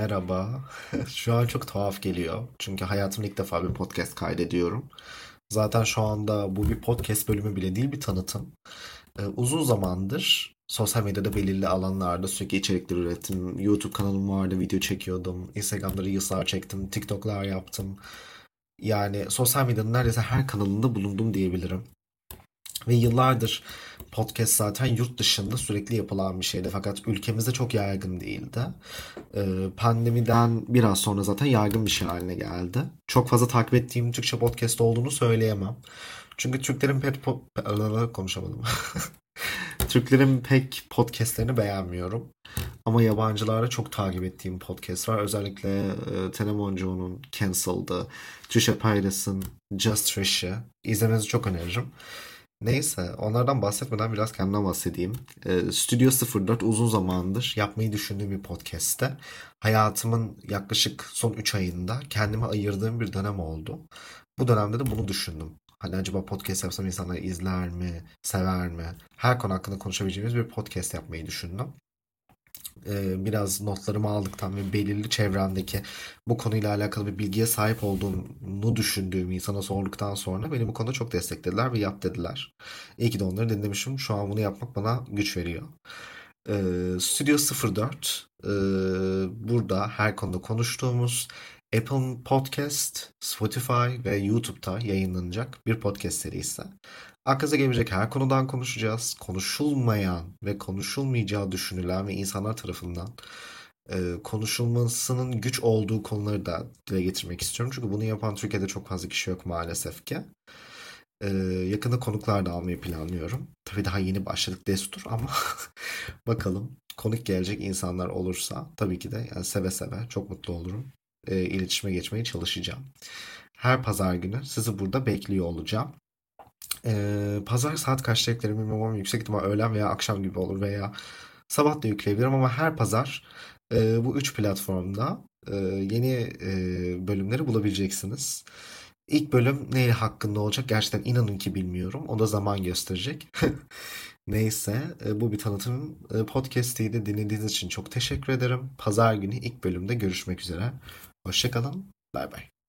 merhaba. Şu an çok tuhaf geliyor. Çünkü hayatımda ilk defa bir podcast kaydediyorum. Zaten şu anda bu bir podcast bölümü bile değil bir tanıtım. Ee, uzun zamandır sosyal medyada belirli alanlarda sürekli içerikler ürettim. YouTube kanalım vardı, video çekiyordum. Instagram'da Reels'lar çektim, TikTok'lar yaptım. Yani sosyal medyanın neredeyse her kanalında bulundum diyebilirim. Ve yıllardır podcast zaten yurt dışında sürekli yapılan bir şeydi. Fakat ülkemizde çok yaygın değildi. Ee, pandemiden biraz sonra zaten yaygın bir şey haline geldi. Çok fazla takip ettiğim Türkçe podcast olduğunu söyleyemem. Çünkü Türklerin po- konuşamadım. Türklerin pek podcastlerini beğenmiyorum. Ama yabancılarda çok takip ettiğim podcast var. Özellikle e, Tenemoncu'nun Canceled'ı, Trisha Paytas'ın Just Trish'i izlemenizi çok öneririm. Neyse onlardan bahsetmeden biraz kendimden bahsedeyim. E, Studio 04 uzun zamandır yapmayı düşündüğüm bir podcast'te hayatımın yaklaşık son 3 ayında kendime ayırdığım bir dönem oldu. Bu dönemde de bunu düşündüm. Hani acaba podcast yapsam insanlar izler mi, sever mi? Her konu hakkında konuşabileceğimiz bir podcast yapmayı düşündüm. Ee, biraz notlarımı aldıktan ve belirli çevremdeki bu konuyla alakalı bir bilgiye sahip olduğunu düşündüğüm insana sorduktan sonra beni bu konuda çok desteklediler ve yap dediler. İyi ki de onları dinlemişim. Şu an bunu yapmak bana güç veriyor. Ee, Studio 04 e, burada her konuda konuştuğumuz Apple Podcast, Spotify ve YouTube'da yayınlanacak bir podcast serisi. Aklınıza gelebilecek her konudan konuşacağız. Konuşulmayan ve konuşulmayacağı düşünülen ve insanlar tarafından e, konuşulmasının güç olduğu konuları da dile getirmek istiyorum. Çünkü bunu yapan Türkiye'de çok fazla kişi yok maalesef ki. E, yakında konuklar da almayı planlıyorum. Tabii daha yeni başladık destur ama bakalım konuk gelecek insanlar olursa tabii ki de yani seve seve çok mutlu olurum. E, iletişime geçmeye çalışacağım. Her pazar günü sizi burada bekliyor olacağım. Ee, pazar saat kaçta eklerim bilmiyorum ama yüksek ihtimal öğlen veya akşam gibi olur veya sabah da yükleyebilirim ama her pazar e, bu üç platformda e, yeni e, bölümleri bulabileceksiniz. İlk bölüm ne hakkında olacak gerçekten inanın ki bilmiyorum. O da zaman gösterecek. Neyse e, bu bir tanıtım e, podcast'iydi. Dinlediğiniz için çok teşekkür ederim. Pazar günü ilk bölümde görüşmek üzere. Hoşçakalın. Bay bay.